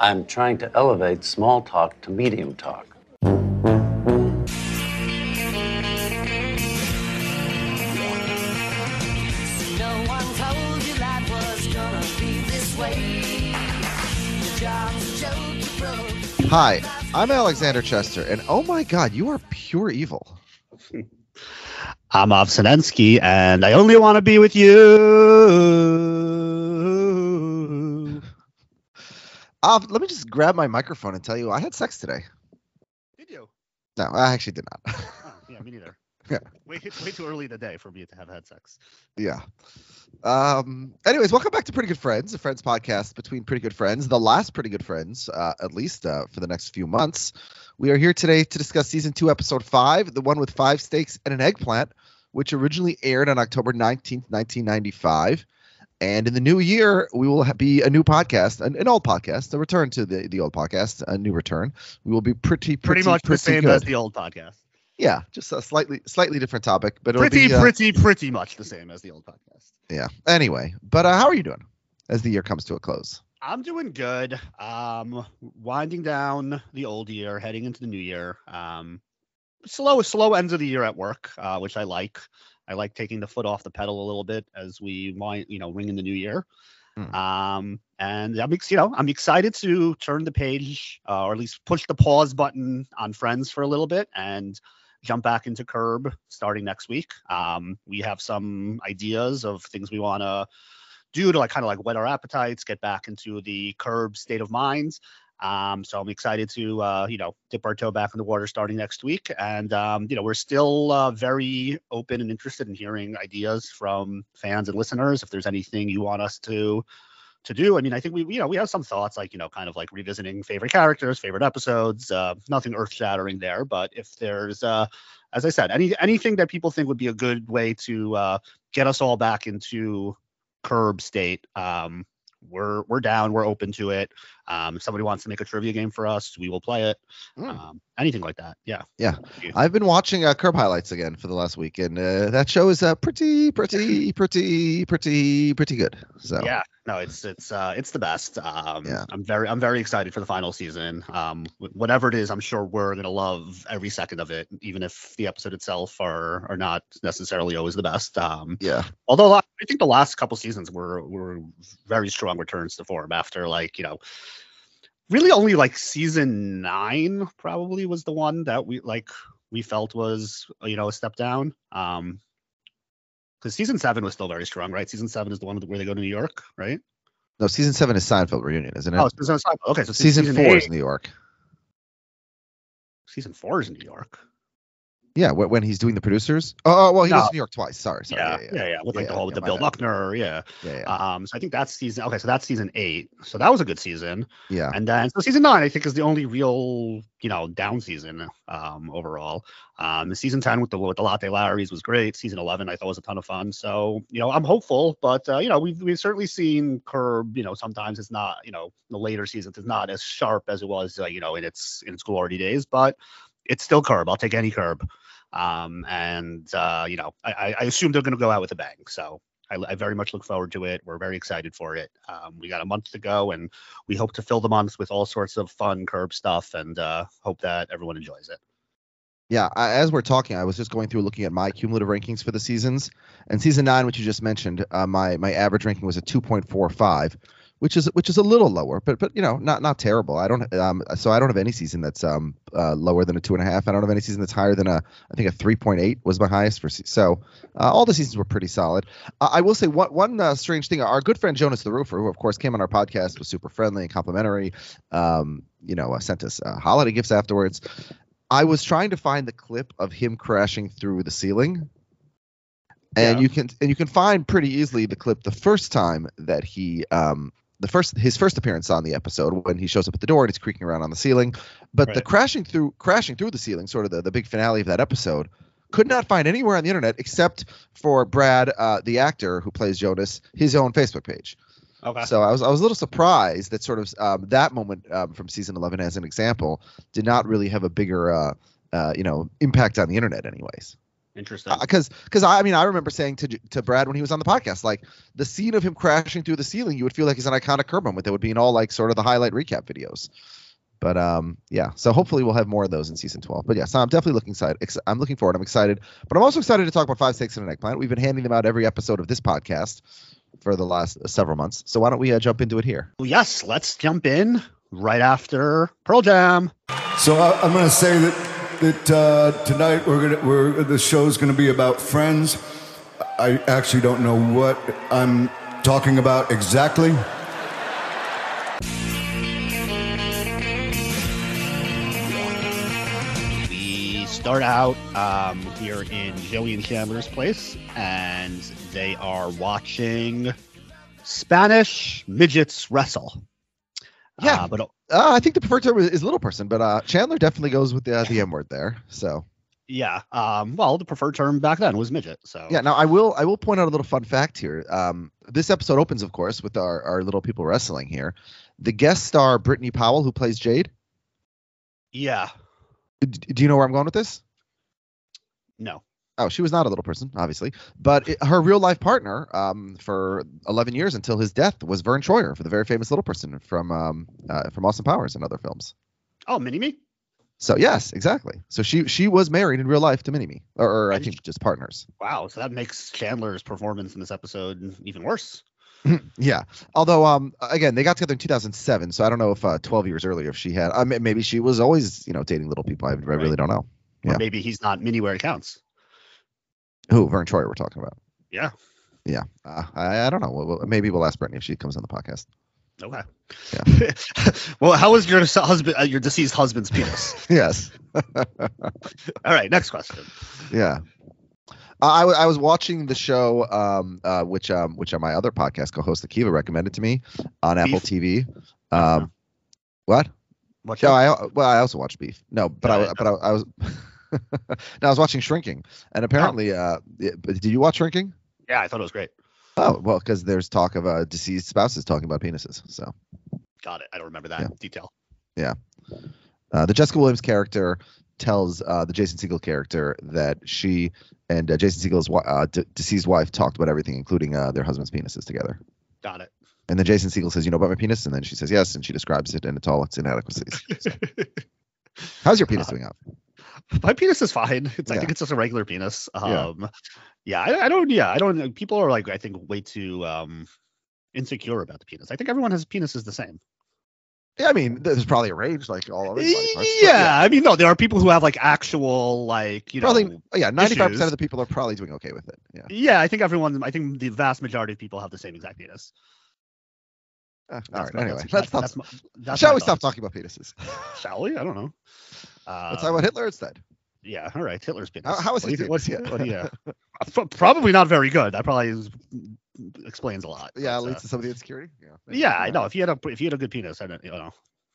I'm trying to elevate small talk to medium talk. No one told you life was gonna be this way. Your job's a joke, you broke. Hi, I'm Alexander Chester, and oh my god, you are pure evil. I'm Ovsinensky, and I only want to be with you. Uh, let me just grab my microphone and tell you I had sex today. Did you? No, I actually did not. Oh, yeah, me neither. Yeah. Way, way too early in the day for me to have had sex. yeah. Um. Anyways, welcome back to Pretty Good Friends, a friends podcast between pretty good friends, the last pretty good friends, uh, at least uh, for the next few months. We are here today to discuss season two, episode five, the one with five steaks and an eggplant, which originally aired on October 19th, 1995. And in the new year, we will be a new podcast, an, an old podcast, a return to the, the old podcast, a new return. We will be pretty, pretty, Pretty much the same good. as the old podcast. Yeah, just a slightly, slightly different topic, but Pretty, be, uh, pretty, pretty much the same as the old podcast. yeah. Anyway, but uh, how are you doing as the year comes to a close? I'm doing good. Um, winding down the old year, heading into the new year. Um, slow, slow ends of the year at work, uh, which I like. I like taking the foot off the pedal a little bit as we might, you know, ring in the new year. Hmm. Um, and I'm, you know, I'm excited to turn the page, uh, or at least push the pause button on Friends for a little bit and jump back into Curb starting next week. Um, we have some ideas of things we want to do to like kind of like whet our appetites, get back into the curb state of minds. Um, so I'm excited to uh, you know dip our toe back in the water starting next week, and um, you know we're still uh, very open and interested in hearing ideas from fans and listeners. If there's anything you want us to to do, I mean, I think we you know we have some thoughts like you know kind of like revisiting favorite characters, favorite episodes. Uh, nothing earth shattering there, but if there's uh, as I said, any anything that people think would be a good way to uh, get us all back into curb state. Um, we're we're down. We're open to it. Um, if somebody wants to make a trivia game for us, we will play it. Mm. Um, anything like that. Yeah. Yeah. I've been watching uh, Curb highlights again for the last week, and uh, that show is uh, pretty, pretty, pretty, pretty, pretty good. So Yeah. No, it's it's uh it's the best. Um, Yeah. I'm very I'm very excited for the final season. Um, whatever it is, I'm sure we're gonna love every second of it, even if the episode itself are are not necessarily always the best. Um, yeah, although I think the last couple seasons were were very strong returns to form after like you know really only like season nine probably was the one that we like we felt was you know a step down. Um because season seven was still very strong right? Season seven is the one where they go to new york right? No, season seven is Seinfeld reunion, isn't it? oh season, okay so season, season four eight, is New York. season four is new york Yeah, wh- when he's doing the producers. Oh, oh, well, he goes No. to New York twice. Sorry, sorry. yeah, Yeah, yeah, yeah, with like Yeah, the whole with yeah, the Bill. Buckner, yeah. yeah, yeah. Um, so I think that's season. Okay, so that's season eight. So that was a good season. yeah. And then so season nine, I think, is the only real, you know, down season um, overall. Um, the season ten with the with the Latte Larrys was great. Season eleven, I thought was a ton of fun. So you know, I'm hopeful, but uh, you know, we've we've certainly seen Curb. You know, sometimes it's not, you know, the later seasons is not as sharp as it was, uh, you know, in its in its glory days, but it's still Curb. I'll take any Curb. Um, and uh, you know, I, I- assume they're going to go out with a bang. So. I, I very much look forward to it. We're very excited for it. Um, we got a month to go, and we hope to fill the month with all sorts of fun curb stuff and uh, hope that everyone enjoys it. Yeah, I, as we're talking, I was just going through looking at my cumulative rankings for the seasons, and season nine, which you just mentioned, uh, my my average ranking was a two point four five, which is which is a little lower, but but you know not not terrible. I don't um so I don't have any season that's um uh, lower than a two and a half. I don't have any season that's higher than a I think a three point eight was my highest for se- so uh, all the seasons were pretty solid. Uh, I will say one one uh, strange thing. Our good friend Jonas the Roofer, who of course came on our podcast, was super friendly and complimentary. Um, you know, uh, sent us uh, holiday gifts afterwards. I was trying to find the clip of him crashing through the ceiling. And Yeah. you can and you can find pretty easily the clip the first time that he um the first his first appearance on the episode when he shows up at the door and he's creaking around on the ceiling. But the crashing through crashing through the ceiling, sort of the, the big finale of that episode, could not find anywhere on the internet except for Brad, uh, the actor who plays Jonas, his own Facebook page. Okay. So I was I was a little surprised that sort of um, that moment um, from season 11 as an example did not really have a bigger uh, uh, you know impact on the internet anyways Interesting. because because I mean I remember saying to to Brad when he was on the podcast like the scene of him crashing through the ceiling you would feel like he's an iconic curb moment that would be in all like sort of the highlight recap videos. But um yeah so hopefully we'll have more of those in season 12 but yeah so I'm definitely looking excited ex- I'm looking forward I'm excited. But I'm also excited to talk about five steaks, and an eggplant. We've been handing them out every episode of this podcast for the last uh, several months. So why don't we uh, jump into it here? Well, yes, let's jump in right after Pearl Jam. So I, I'm going to say that that uh, tonight we're gonna we're the show's to be about friends. I actually don't know what I'm talking about exactly. We start out um, here in Joey and Chandler's place, and they are watching Spanish midgets wrestle. Yeah. Uh, but uh, I think the preferred term is, is little person but uh Chandler definitely goes with the, uh, the M word there so yeah, um, well, the preferred term back then was midget. So Yeah. Now I will I will point out a little fun fact here. Um, this episode opens, of course, with our our little people wrestling here. The guest star Brittany Powell, who plays Jade. yeah, D- do you know where I'm going with this? no, Oh, she was not a little person, obviously, but it, her real life partner um, for 11 years until his death was Verne Troyer, for the very famous little person from um, uh, from Austin Powers and other films. oh, mini me. So yes, exactly. So she she was married in real life to Minnie, or, or I think just partners. Wow, so that makes Chandler's performance in this episode even worse. Yeah. Although, um, again, they got together in 2007, so I don't know if uh, 12 years earlier if she had. I mean, maybe she was always, you know, dating little people. I, really Right. don't know. Or Yeah. maybe he's not mini where it counts. Who Verne Troyer we're talking about? Yeah. Yeah. Uh, I, I don't know. We'll, maybe we'll ask Brittany if she comes on the podcast. Okay. Yeah. well, how was your husband, uh, your deceased husband's penis? yes. All right, next question. Yeah. Uh, I, w- I was watching the show, um, uh, which um, which uh, my other podcast co-host Akiva recommended to me on Apple TV. Um, what? What No, show? I well, I also watched Beef. No, but I Yeah, but I, I was no, I was watching Shrinking, and apparently, uh, yeah, but did you watch Shrinking? yeah, I thought it was great. Oh well, because there's talk of uh, deceased spouses talking about penises. So Got it. I don't remember that Yeah. detail. Yeah. Uh, the Jessica Williams character tells uh, the Jason Segel character that she and uh, Jason Segel's wi- uh, d- deceased wife talked about everything, including uh, their husbands' penises together. Got it. And then Jason Segel says, "You know about my penis?" And then she says, "Yes," and she describes it and it's all its inadequacies. So, how's your penis Uh, doing out? My penis is fine. It's I think it's just a regular penis. Yeah. Um, yeah, I, I don't. Yeah, I don't. People are like I think way too um insecure about the penis. I think everyone has penises the same. Yeah, I mean, there's probably a range like all parts. but Yeah, I mean, no, there are people who have like actual like you probably know. yeah, ninety-five percent of the people are probably doing okay with it. Yeah. Yeah, I think everyone. I think the vast majority of people have the same exact penis. Uh, all my- Anyway, that's- let's stop. that's my- that's Shall we stop talking about penises? Shall we? I don't know. Uh, Let's talk about Hitler instead. Yeah, all right. Hitler's penis. How- how is what do his you, what, penis? what do you, Pro- probably not very good. That probably is, explains a lot. Yeah, but, leads uh, to some of the insecurity. Yeah. yeah, I know. If you had a if you had a good penis, I don't, you know,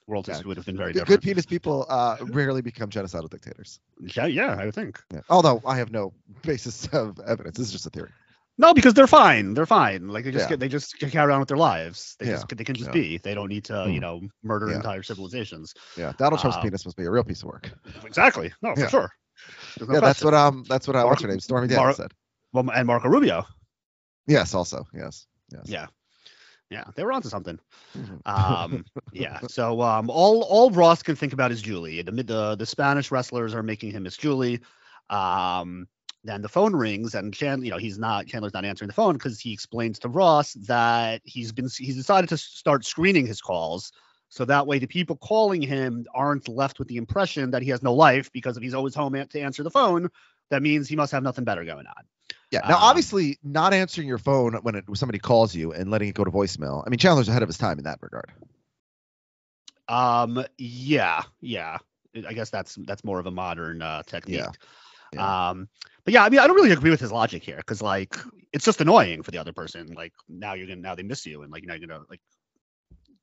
world Yeah. would have been very Good- different. Good penis people uh, rarely become genocidal dictators. Yeah, yeah, I would think. Yeah. Although I have no basis of evidence. This is just a theory. No, because they're fine. They're fine. Like they just Yeah. get they just carry on with their lives. They Yeah, just they can just yeah. be. They don't need to, you Hmm. know, murder entire civilizations. Yeah. Donald Trump's Um, penis must be a real piece of work. Exactly. No, for sure. No yeah, that's what um that's what uh, what's her name? Stormy Daniels Mark- said. Well, and Marco Rubio. Yes, also. Yes. Yes. Yeah. Yeah, they were onto something. Mhm. Um, yeah. So um, all all Ross can think about is Julie. The the the Spanish wrestlers are making him Miss Julie. Um, then the phone rings and Chan, you know, he's not Chandler's not answering the phone because he explains to Ross that he's been he's decided to start screening his calls. So that way, the people calling him aren't left with the impression that he has no life because if he's always home to answer the phone, that means he must have nothing better going on. Yeah. Now, Um, obviously, not answering your phone when it, when somebody calls you and letting it go to voicemail. I mean, Chandler's ahead of his time in that regard. Um, yeah, yeah. I guess that's that's more of a modern uh, technique. Yeah. Um, but yeah, I mean, I don't really agree with his logic here because like it's just annoying for the other person. Like now you're gonna now they miss you and like now you're gonna like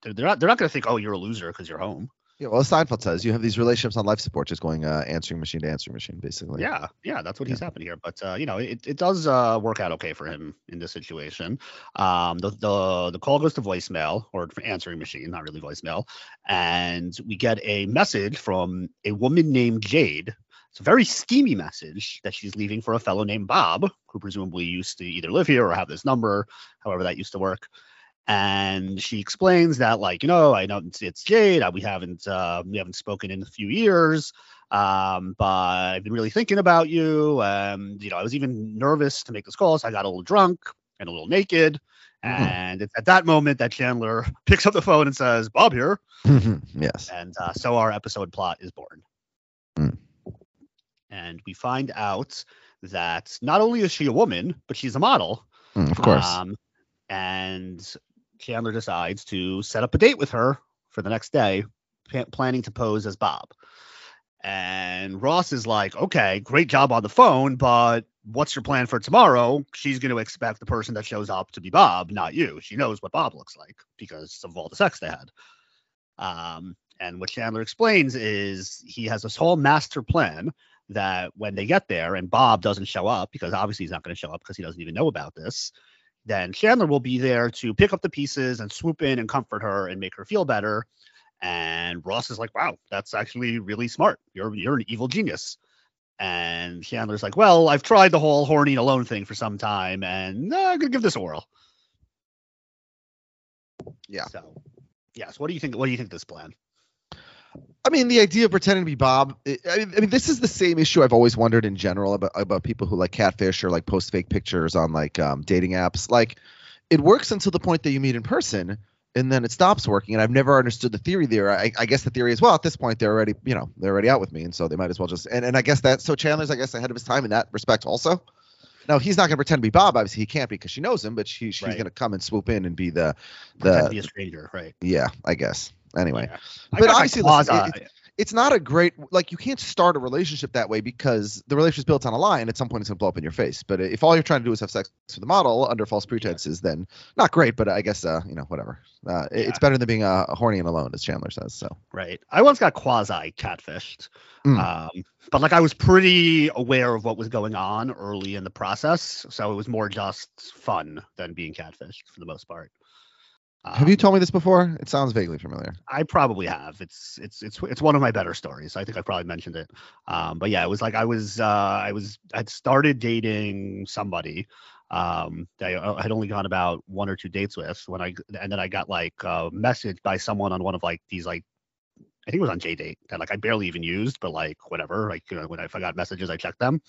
they're, they're not they're not gonna think oh you're a loser because you're home. Yeah, well, Seinfeld says, you have these relationships on life support, just going uh, answering machine to answering machine, basically. Yeah, yeah, that's what he's happening here. But uh, you know, it, it does uh, work out okay for him in this situation. Um, the the the call goes to voicemail or answering machine, not really voicemail, and we get a message from a woman named Jade. It's a very steamy message that she's leaving for a fellow named Bob, who presumably used to either live here or have this number, however that used to work and she explains that like you know i know it's, it's jade uh, we haven't uh, we haven't spoken in a few years um, but i've been really thinking about you um, you know i was even nervous to make this call so i got a little drunk and a little naked and it's at that moment that chandler picks up the phone and says bob here yes. and uh, so our episode plot is born. And we find out that not only is she a woman but she's a model Mm, of course. um, and Chandler decides to set up a date with her for the next day, pa- planning to pose as Bob. And Ross is like, okay, great job on the phone, but what's your plan for tomorrow? She's going to expect the person that shows up to be Bob, not you. She knows what Bob looks like because of all the sex they had. Um, and what Chandler explains is he has this whole master plan that when they get there and Bob doesn't show up, because obviously he's not going to show up because he doesn't even know about this, then Chandler will be there to pick up the pieces and swoop in and comfort her and make her feel better. And Ross is like, "Wow, that's actually really smart. You're you're an evil genius." And Chandler's like, "Well, I've tried the whole horny and alone thing for some time, and uh, I'm gonna give this a whirl." Yeah. So, yes. What do you think? What do you think of this plan? I mean, the idea of pretending to be Bob. I mean, I mean, this is the same issue I've always wondered in general about about people who like catfish or like post fake pictures on like um, dating apps. Like, it works until the point that you meet in person, and then it stops working. And I've never understood the theory there. I, I guess the theory is well, at this point they're already, you know, they're already out with me, and so they might as well just. And, and I guess that so Chandler's, I guess, ahead of his time in that respect also. Now he's not going to pretend to be Bob. Obviously, he can't be because she knows him, but she she's Right. going to come and swoop in and be the Pretend to be the a stranger, right? yeah, I guess. Anyway, Yeah. But I got obviously, like listen, quasi- it's not a great like you can't start a relationship that way because the relationship's built on a lie and at some point it's going to blow up in your face but if all you're trying to do is have sex with the model under false pretenses then not great but i guess uh you know whatever uh, it- it's better than being uh, horny and alone as chandler says so Right. I once got quasi catfished. Mm. Um, but like I was pretty aware of what was going on early in the process. So it was more just fun than being catfished for the most part. Have you Um, told me this before it sounds vaguely familiar I probably have. It's it's it's it's one of my better stories. I think I probably mentioned it. Um, but yeah, it was like I was uh, I was I'd started dating somebody um, that I had only gone about one or two dates with when I and then I got like a message by someone on one of like these like I think it was on JDate that like I barely even used, but like whatever. Like you know, when I, if I got messages, I checked them.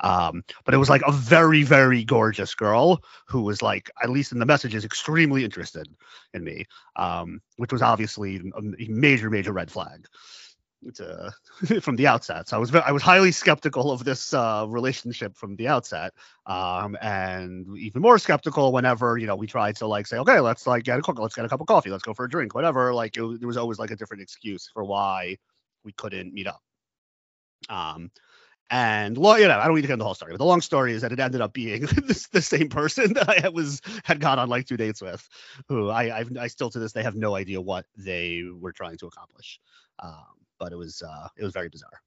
Um, but it was like a very very gorgeous girl who was like at least in the messages extremely interested in me um, which was obviously a major, major red flag to, from the outset. So I was I was highly skeptical of this uh, relationship from the outset, um, and even more skeptical whenever you know we tried to like say, okay, let's like get a co- let's get a cup of coffee, let's go for a drink, whatever. Like it, there was always like a different excuse for why we couldn't meet up. Um, and lo- you know, I don't need to get into the whole story, but the long story is that it ended up being this, the same person that I was had gone on like two dates with, who I I've, I still to this day have no idea what they were trying to accomplish. Um, but it was uh, it was very bizarre.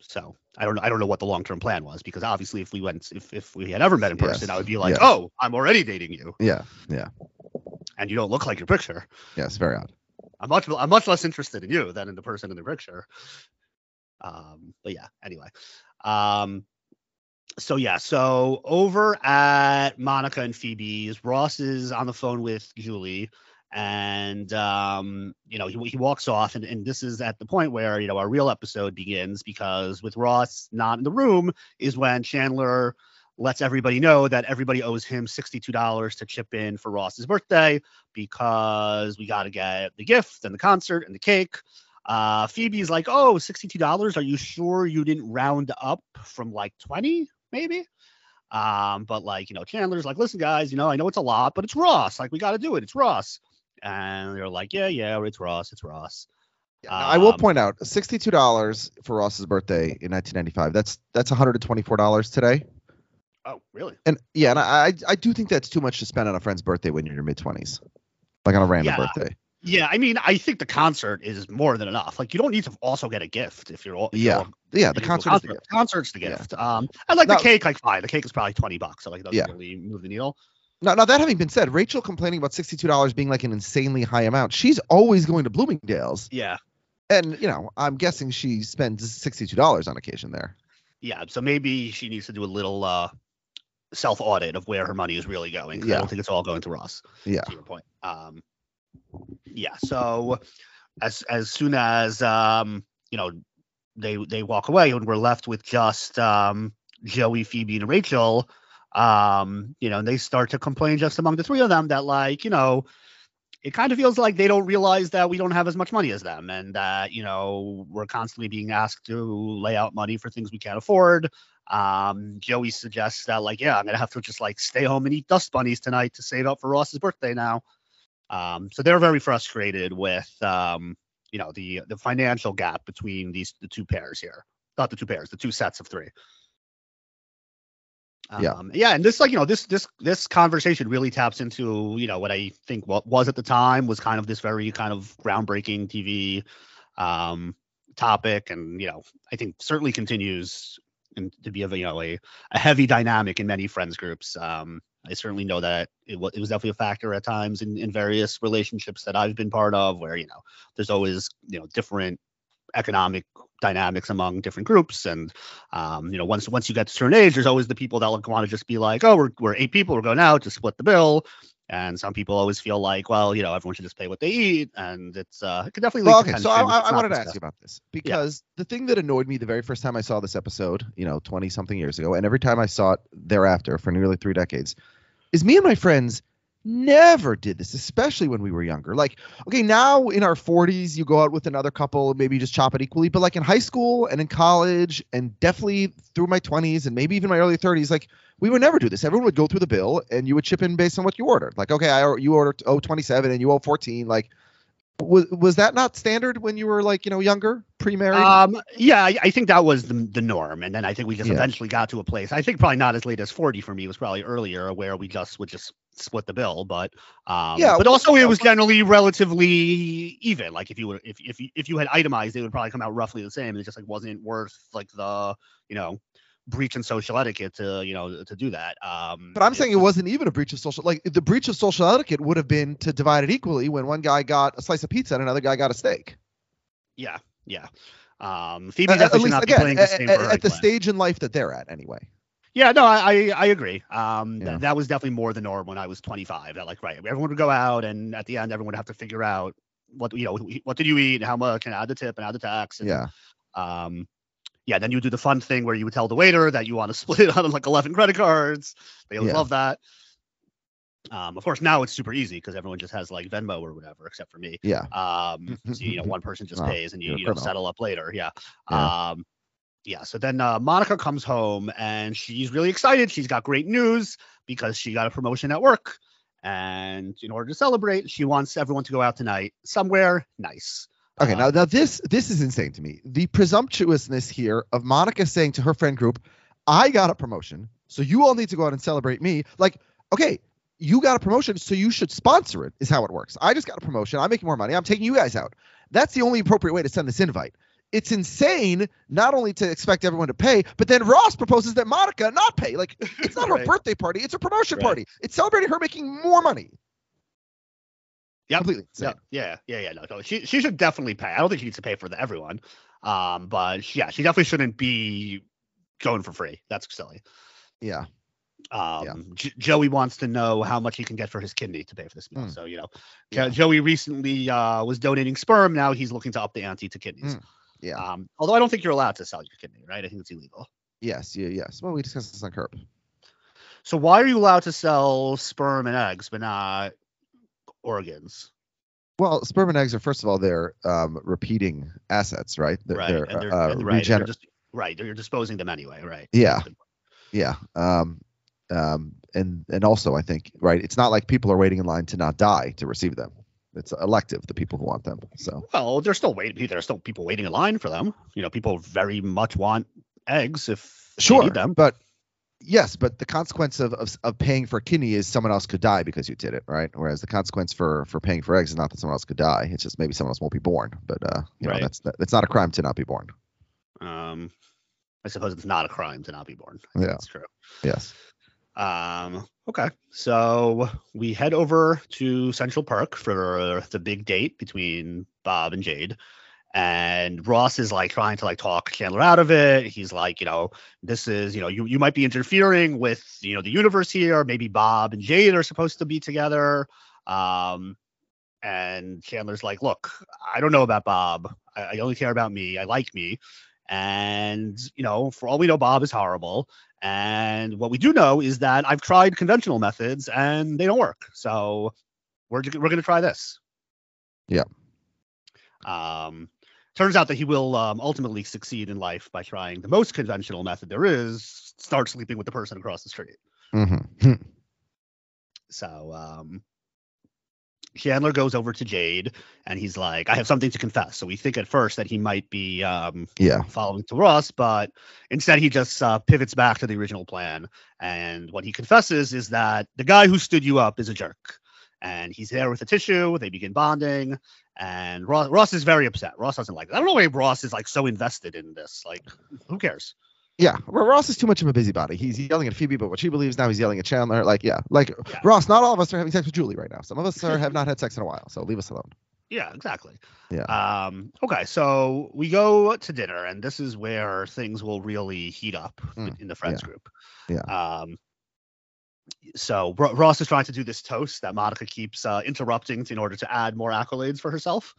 So I don't know I don't know what the long term plan was because obviously if we went if if we had ever met in person Yes, I would be like yes. oh I'm already dating you yeah yeah and you don't look like your picture. yes very odd I'm much I'm much less interested in you than in the person in the picture. Um, but yeah, anyway. Um, so yeah, so over at Monica and Phoebe's, Ross is on the phone with Julie, and um, you know he, he walks off, and, and this is at the point where you know our real episode begins because with Ross not in the room is when Chandler lets everybody know that everybody owes him $62 to chip in for Ross's birthday because we got to get the gift and the concert and the cake. Uh, Phoebe's like, oh, $62. Are you sure you didn't round up from like 20, maybe? Um, but like, you know, Chandler's like, listen, guys, you know, I know it's a lot, but it's Ross. Like, we got to do it. It's Ross. And they're like, yeah, yeah, it's Ross. It's Ross. Now, I will Um, point out sixty-two dollars for Ross's birthday in 1995. That's that's 124 dollars today. Oh, really? And yeah, and I I I do think that's too much to spend on a friend's birthday when you're in your mid 20s. like on a random Yeah. birthday. Yeah, I mean, I think the concert is more than enough. Like, you don't need to also get a gift if you're all. if you're Yeah. all Yeah, the concert is the gift. Concert's the Yeah. gift. Um, I like Now- the cake, like fine. The cake is probably twenty bucks, so like it doesn't Yeah. really move the needle. Now, now that having been said, Rachel complaining about sixty-two dollars being like an insanely high amount. She's always going to Bloomingdale's, Yeah, and you know, I'm guessing she spends sixty-two dollars on occasion there. yeah. So maybe she needs to do a little uh, self audit of where her money is really going. 'cause I don't think it's all going to Ross. Yeah. To your point. Um, yeah. So as as soon as um, you know they they walk away and we're left with just um, Joey, Phoebe, and Rachel. Um, you know, and they start to complain just among the three of them that like you know it kind of feels like they don't realize that we don't have as much money as them and that you know we're constantly being asked to lay out money for things we can't afford. Um joey suggests that like yeah i'm gonna have to just like stay home and eat dust bunnies tonight to save up for ross's birthday now. Um so they're very frustrated with um you know the the financial gap between these the two pairs here. Not the two pairs the two sets of three Yeah. um, yeah, and this like you know this this this conversation really taps into you know what I think what was at the time was kind of this very kind of groundbreaking TV um, topic, and you know I think certainly continues in, to be a you know a, a heavy dynamic in many friends groups. Um, I certainly know that it was it was definitely a factor at times in in various relationships that I've been part of, where you know there's always you know different economic dynamics among different groups. And um, you know once once you get to a certain age there's always the people that want to just be like oh we're, we're eight people we're going out to split the bill. And some people always feel like well you know everyone should just pay what they eat. And it's uh it could definitely Well, lead to okay, so I. I, I wanted to ask you about this because the thing that annoyed me the very first time I saw this episode, you know, twenty something years ago, and every time I saw it thereafter for nearly three decades, is me and my friends never did this, especially when we were younger. Like, okay, now in our 40s, you go out with another couple, maybe just chop it equally. But like in high school and in college, and definitely through my 20s and maybe even my early 30s, like we would never do this. Everyone would go through the bill and you would chip in based on what you ordered. Like, okay, I you ordered oh 27 and you owe 14. Like, was was that not standard when you were like you know younger, pre-married? Um, yeah, I, I think that was the, the norm, and then I think we just Yeah. eventually got to a place. I think probably not as late as forty for me. It was probably earlier where we just would just split the bill, but um, Yeah, but also it was generally relatively even. Like if you were if if you, if you had itemized, it would probably come out roughly the same. It just like wasn't worth like the you know breach in social etiquette to you know to do that. Um, But I'm saying it was- wasn't even a breach of social. Like the breach of social etiquette would have been to divide it equally when one guy got a slice of pizza and another guy got a steak. yeah yeah. Um, Phoebe At, at definitely should least not be again, playing the at, same at- at the stage in life that they're at, anyway. Yeah, no, I I, agree. Um, th- that was definitely more the norm when I was 25. That like, right, everyone would go out, and at the end, everyone would have to figure out what you know, what did you eat, how much, and add the tip and add the tax. And, Yeah. Um, yeah, then you do the fun thing where you would tell the waiter that you want to split it on like 11 credit cards. They Yeah. love that. Um, of course, now it's super easy because everyone just has like Venmo or whatever, except for me. Yeah. Um, so you know, one person just pays and you, you know settle up later. Yeah. Yeah. Um, yeah. So then uh, Monica comes home and she's really excited. She's got great news because she got a promotion at work, and in order to celebrate, she wants everyone to go out tonight somewhere nice. Okay, Uh, now now this this is insane to me. The presumptuousness here of Monica saying to her friend group, "I got a promotion, so you all need to go out and celebrate me." Like, okay, you got a promotion, so you should sponsor it. Is how it works. I just got a promotion. I'm making more money. I'm taking you guys out. That's the only appropriate way to send this invite. It's insane not only to expect everyone to pay, but then Ross proposes that Monica not pay. Like, it's not her birthday party; it's a promotion Right. party. It's celebrating her making more money. Yep. Completely insane. Yeah, yeah, yeah, yeah. No, she she should definitely pay. I don't think she needs to pay for the, everyone. Um, but yeah, she definitely shouldn't be going for free. That's silly. Yeah. Um, J- Joey wants to know how much he can get for his kidney to pay for this meal. Mm. So you know, Yeah. Joey recently uh, was donating sperm. Now he's looking to up the ante to kidneys. Mm. Yeah. Um, although I don't think you're allowed to sell your kidney, right? I think it's illegal. Yes. Yeah. Yes. Well, we discussed this on Curb. So why are you allowed to sell sperm and eggs but not organs? Well, sperm and eggs are first of all they're um, repeating assets, right? They're, right. they're, and they're, uh, and right. regener- You're just, right. You're disposing them anyway. Right. Yeah. yeah. Um, um, and and also I think right, it's not like people are waiting in line to not die to receive them. It's elective the people who want them. So Well, there's still waiting. There's still people waiting in line for them. You know, people very much want eggs if they sure, need them. but Yes, but the consequence of, of of paying for a kidney is someone else could die because you did it, right? Whereas the consequence for for paying for eggs is not that someone else could die. It's just maybe someone else won't be born. But uh, you Right. know, that's that's not a crime to not be born. Um, I suppose it's not a crime to not be born. Yeah. That's true. Yes. Um, okay. So we head over to Central Park for the big date between Bob and Jade. And Ross is like trying to like talk Chandler out of it. He's like, you know, this is, you know, you, you might be interfering with, you know, the universe here. Maybe Bob and Jade are supposed to be together. Um, and Chandler's like, look, I don't know about Bob. I, I only care about me. I like me. And, you know, for all we know, Bob is horrible. And what we do know is that I've tried conventional methods and they don't work. So we're, we're going to try this. Yeah. Um, turns out that he will um, ultimately succeed in life by trying the most conventional method there is start sleeping with the person across the street. hmm So um, Chandler goes over to Jade and he's like, I have something to confess. So we think at first that he might be um, Yeah. following to Ross, but instead he just uh, pivots back to the original plan. And what he confesses is that the guy who stood you up is a jerk. And he's there with a tissue. They begin bonding. And Ross, Ross is very upset. Ross doesn't like it. I don't know why Ross is like so invested in this. Like, who cares? Yeah. Ro- Ross is too much of a busybody. He's yelling at Phoebe, but what she believes now he's yelling at Chandler. Like, yeah, like Yeah. Ross. Not all of us are having sex with Julie right now. Some of us are, have not had sex in a while. So leave us alone. Yeah, exactly. Yeah. Um, okay, so we go to dinner, and this is where things will really heat up Mm, in the friends yeah, group. yeah. Um, so Ro- Ross is trying to do this toast that Monica keeps uh, interrupting in order to add more accolades for herself.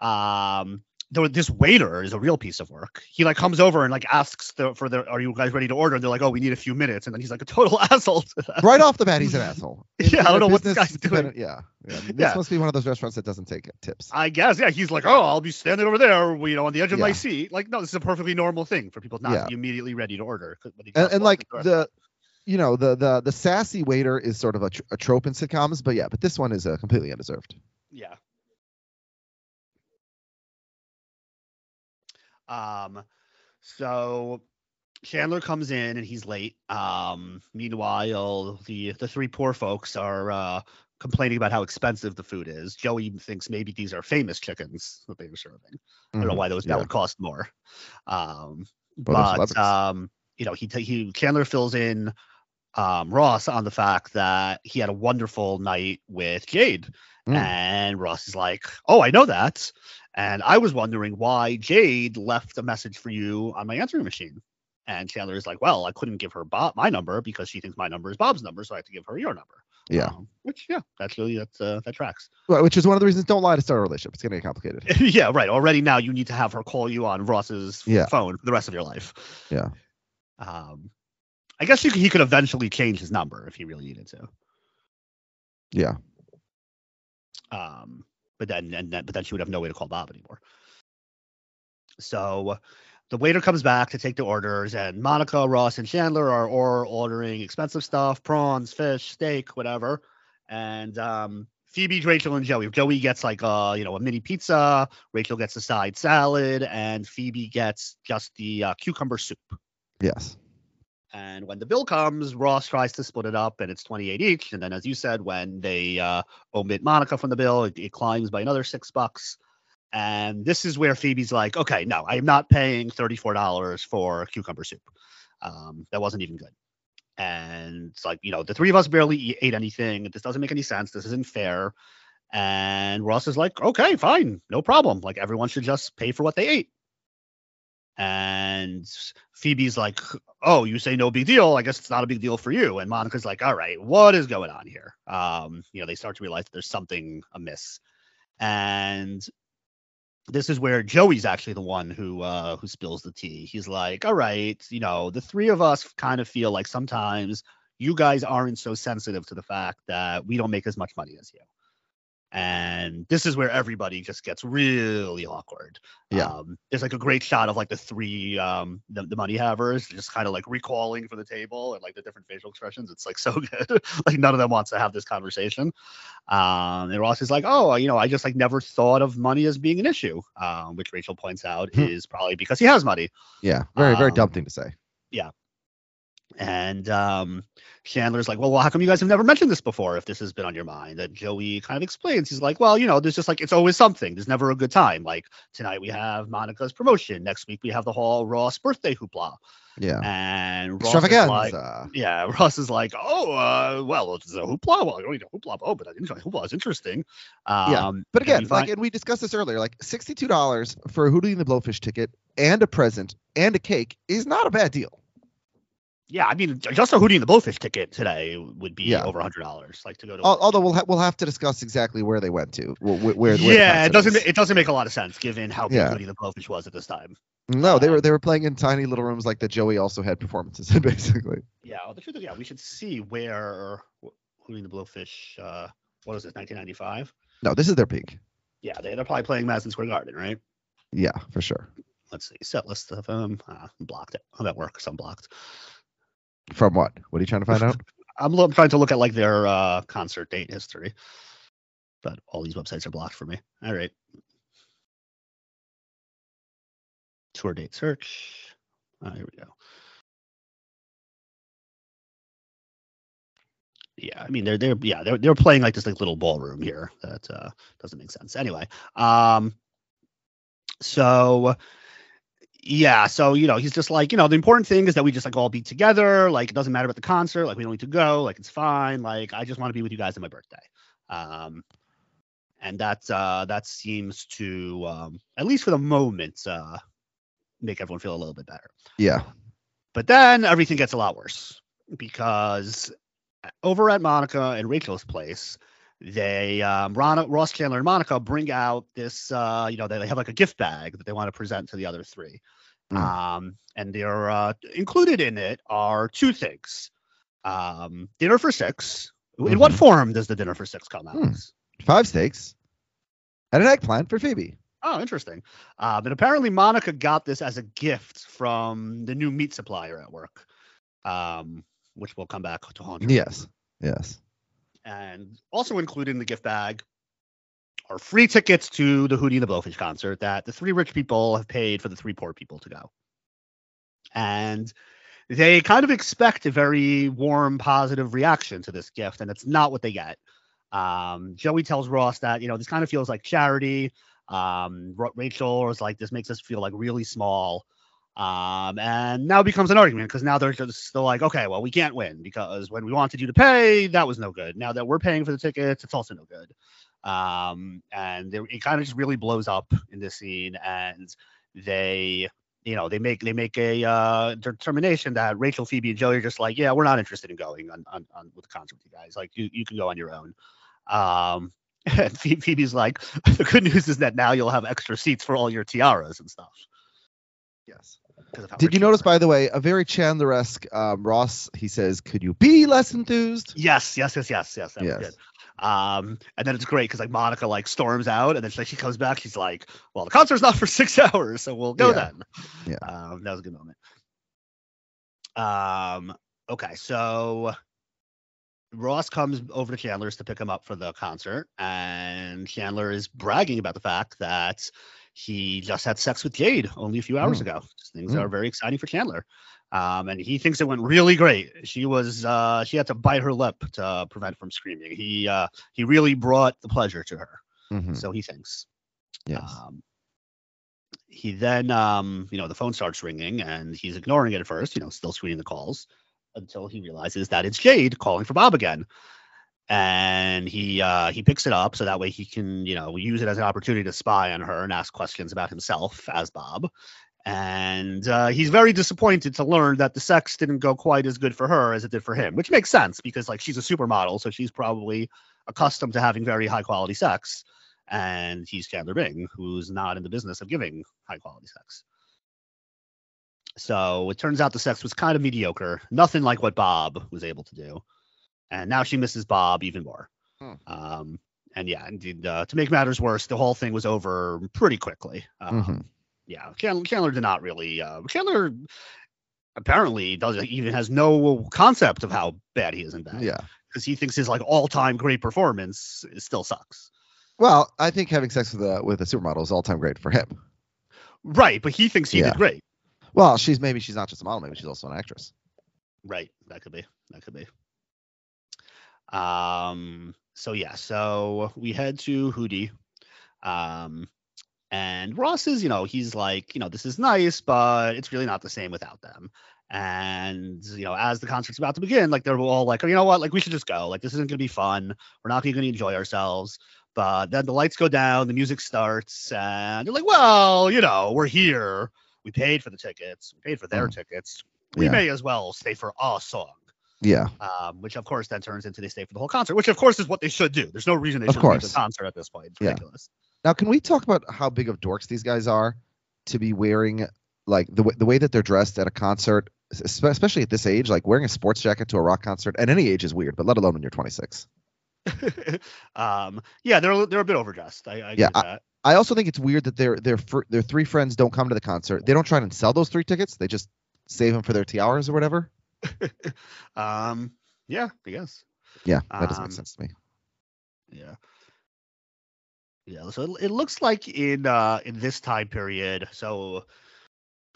Um, there, this waiter is a real piece of work. He like comes over and like asks the, for the, are you guys ready to order? And they're like, oh, we need a few minutes, and then he's like a total asshole. to. Right off the bat, he's an asshole. Yeah, I don't know what this guy's doing. Yeah. yeah. This Yeah. must be one of those restaurants that doesn't take tips. I guess, yeah. He's like, oh, I'll be standing over there, you know, on the edge of my seat. Like, no, this is a perfectly normal thing for people not Yeah. immediately ready to order. and, and like the you know the the the sassy waiter is sort of a, tr- a trope in sitcoms but yeah but this one is uh, completely undeserved yeah. Um, so Chandler comes in and he's late. Um, meanwhile, the the three poor folks are uh complaining about how expensive the food is. Joey thinks maybe these are famous chickens that they were serving. I don't know Mhm. why those that would cost more. Um, Well, but um, you know, he ta- he Chandler fills in um Ross on the fact that he had a wonderful night with Jade, Mm. and Ross is like, "Oh, I know that," and I was wondering why Jade left a message for you on my answering machine. And Chandler is like, "Well, I couldn't give her Bob my number because she thinks my number is Bob's number, so I have to give her your number." yeah Um, which yeah, that's really that's uh, that tracks. Well, which is one of the reasons don't lie to start a relationship it's gonna get complicated yeah, right. Already now you need to have her call you on Ross's Yeah. phone for the rest of your life. Yeah. Um, I guess could- he could eventually change his number if he really needed to. yeah Um, but then and then but then she would have no way to call Bob anymore. So the waiter comes back to take the orders, and Monica, Ross, and Chandler are or ordering expensive stuff, prawns, fish, steak, whatever. And um, Phoebe, Rachel, and Joey. Joey gets like a you know a mini pizza. Rachel gets a side salad, and Phoebe gets just the uh, cucumber soup. yes And when the bill comes, Ross tries to split it up, and it's 28 each. And then, as you said, when they uh, omit Monica from the bill, it, it climbs by another six bucks. And this is where Phoebe's like, "Okay, no, I am not paying $34 for cucumber soup. Um, that wasn't even good." And it's like, you know, the three of us barely ate anything. This doesn't make any sense. This isn't fair. And Ross is like, "Okay, fine, no problem. Like everyone should just pay for what they ate." And Phoebe's like, "Oh, you say no big deal. I guess it's not a big deal for you." And Monica's like, "All right, what is going on here?" Um, you know, they start to realize there's something amiss, and this is where Joey's actually the one who uh, who spills the tea. He's like, "All right, you know, the three of us kind of feel like sometimes you guys aren't so sensitive to the fact that we don't make as much money as you." And this is where everybody just gets really awkward. Yeah. Um, there's like a great shot of like the three um the, the money havers just kind of like recalling for the table and like the different facial expressions. It's like so good. like none of them wants to have this conversation. Um, and Ross is like, oh, you know, I just like never thought of money as being an issue. Um, which Rachel points out Hmm. is probably because he has money. yeah very very Um, dumb thing to say And um, Chandler's like, well, well, how come you guys have never mentioned this before if this has been on your mind? And Joey kind of explains. He's like, well, you know, there's just like, it's always something. There's never a good time. Like tonight we have Monica's promotion. Next week we have the whole Ross birthday hoopla. Yeah. And Ross is like, yeah, Ross is like, oh, uh, well, it's a hoopla. Well, I don't need a hoopla. Oh, but I didn't hoopla is interesting. Um, Yeah, But again, like find- and we discussed this earlier, like sixty-two dollars for a Hootie and the Blowfish ticket and a present and a cake is not a bad deal. Yeah, I mean, just a Hootie and the Blowfish ticket today would be Yeah. over a hundred dollars. Like to go to. Al- Although we'll ha- we'll have to discuss exactly where they went to. Where, where, where yeah, it doesn't is. it doesn't make a lot of sense given how big Yeah. Hootie and the Blowfish was at this time. No, they uh, were they were playing in tiny little rooms like that. Joey also had performances in, basically. Yeah, well, the truth is, yeah, we should see where wh- Hootie and the Blowfish. Uh, what was this? 1995. No, this is their peak. Yeah, they, they're probably playing Madison Square Garden, right? Yeah, for sure. Let's see. Set list of them. Uh, blocked it. I'm at work, so I'm blocked. From what? What are you trying to find out? I'm lo- trying to look at like their uh, concert date history, but all these websites are blocked for me. All right. Tour date search. Ah, here we go. Yeah, I mean they're they're yeah they're they're playing like this like little ballroom here that uh, doesn't make sense. Anyway, um, so yeah, so you know he's just like you know the important thing is that we just like all be together. Like it doesn't matter about the concert. Like we don't need to go. Like it's fine. Like I just want to be with you guys on my birthday. Um, and that uh that seems to um at least for the moment uh make everyone feel a little bit better. Yeah. But then everything gets a lot worse because over at Monica and Rachel's place, they um Ron, Ross Chandler and Monica bring out this uh you know they, they have like a gift bag that they want to present to the other three. Mm. Um and they're uh included in it are two things. Um dinner for six. In what Mhm. form does the dinner for six come, Alex? Five steaks and an eggplant for Phoebe. Oh, interesting. Um, but apparently Monica got this as a gift from the new meat supplier at work, um, which will come back to haunt her. Yes. Yes. And also included in the gift bag are free tickets to the Hootie and the Blowfish concert that the three rich people have paid for the three poor people to go. And they kind of expect a very warm, positive reaction to this gift, and it's not what they get. Um, Joey tells Ross that you know this kind of feels like charity. Um, Rachel is like this makes us feel like really small. Um, and now becomes an argument because now they're just still like, okay, well, we can't win because when we wanted you to pay, that was no good. Now that we're paying for the tickets, it's also no good. Um, and it kind of just really blows up in this scene, and they, you know, they make they make a uh, determination that Rachel, Phoebe, and Joey are just like, yeah, we're not interested in going on, on, on with the concert with you guys. Like, you you can go on your own. Um, and Phoebe's like, the good news is that now you'll have extra seats for all your tiaras and stuff. Yes. Did you notice, by the way, a very Chandler-esque um, Ross? He says, "Could you be less enthused?" Yes, yes, yes, yes, yes. That Yes. Um, and then it's great because like Monica like storms out, and then she, she comes back. She's like, "Well, the concert's not for six hours, so we'll go Yeah. then." Yeah. Um, that was a good moment. Um, okay, so Ross comes over to Chandler's to pick him up for the concert, and Chandler is bragging about the fact that he just had sex with Jade only a few hours Mm. ago. Things Mm. are very exciting for Chandler. Um, and he thinks it went really great. She was uh, she had to bite her lip to prevent from screaming. He uh, he really brought the pleasure to her. Mhm. So he thinks. Yes. Um, he then, um, you know, the phone starts ringing and he's ignoring it at first, you know, still screening the calls until he realizes that it's Jade calling for Bob again. And he uh, he picks it up so that way he can, you know, use it as an opportunity to spy on her and ask questions about himself as Bob. And uh, he's very disappointed to learn that the sex didn't go quite as good for her as it did for him, which makes sense because like she's a supermodel, so she's probably accustomed to having very high quality sex and he's Chandler Bing, who's not in the business of giving high quality sex. So it turns out the sex was kind of mediocre, nothing like what Bob was able to do, and now she misses Bob even more. Hmm. Um, and yeah, indeed, uh, to make matters worse, the whole thing was over pretty quickly. Um, Mhm. Yeah, Chandler, did not really. Uh, Chandler apparently doesn't even has no concept of how bad he is in bed. Yeah. because he thinks his like all-time great performance still sucks. Well, I think having sex with a with a supermodel is all time great for him. Right, but he thinks he Yeah. did great. Well, she's maybe she's not just a model, maybe she's also an actress. Right. That could be. That could be. Um. So yeah. So we head to Hootie. Um. And Ross is, you know, he's like, you know, this is nice, but it's really not the same without them. And you know, as the concert's about to begin, like they're all like, oh, you know what, like we should just go. Like this isn't gonna be fun. We're not gonna enjoy ourselves. But then the lights go down, the music starts, and they're like, well, you know, we're here. We paid for the tickets. We paid for their Mm. tickets. We Yeah. may as well stay for a song. Yeah. Um, which of course then turns into they stay for the whole concert, which of course is what they should do. There's no reason they should leave the concert at this point. It's Yeah. Now, can we talk about how big of dorks these guys are to be wearing like the w- the way that they're dressed at a concert, especially at this age? Like wearing a sports jacket to a rock concert at any age is weird, but let alone when you're 26. um, yeah, they're they're a bit overdressed. I, I Yeah, get that. I also think it's weird that their their fr- their three friends don't come to the concert. They don't try and sell those three tickets. They just save them for their tiaras or whatever. Um, yeah, I guess. Yeah, that doesn't Um, make sense to me. Yeah. Yeah, so it, it looks like in uh in this time period, so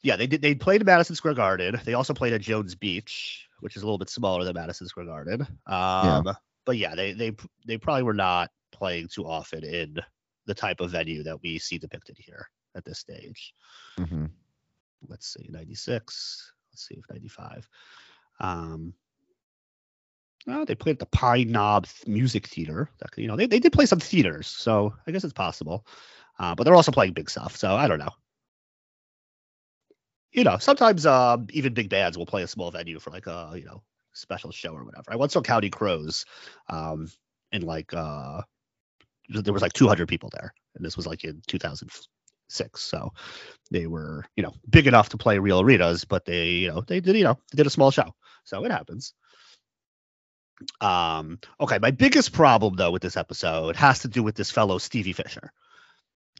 yeah, they did they played at Madison Square Garden. They also played at Jones Beach, which is a little bit smaller than Madison Square Garden. Um but yeah, they they they probably were not playing too often in the type of venue that we see depicted here at this stage. hmm Let's see, 96. Let's see if 95. Um Oh, they played at the Pine Knob Music Theater. You know, they, they did play some theaters, so I guess it's possible. Uh, but they're also playing big stuff, so I don't know. You know, sometimes uh, even big bands will play a small venue for like a you know special show or whatever. I once saw Counting Crows, um, in like uh, there was like 200 people there, and this was like in 2006. So they were you know big enough to play real arenas, but they you know they did you know they did a small show, so it happens. Um, okay, my biggest problem though with this episode has to do with this fellow Stevie Fisher.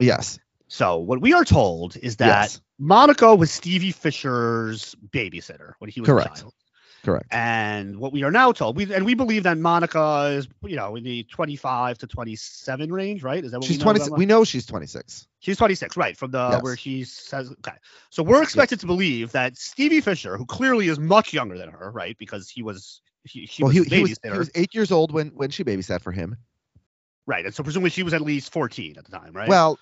Yes. So what we are told is that Yes. Monica was Stevie Fisher's babysitter when he was Correct. a child. Correct. And what we are now told, we and we believe that Monica is, you know, in the 25 to 27 range, right? Is that what She's we know 26. We know she's 26. She's 26, right? From the Yes. where she says, okay. So we're expected to believe that Stevie Fisher, who clearly is much younger than her, right? Because he was, he, she well, was he, he was he was eight years old when when she babysat for him. right? And so presumably she was at least 14 at the time, right? Well,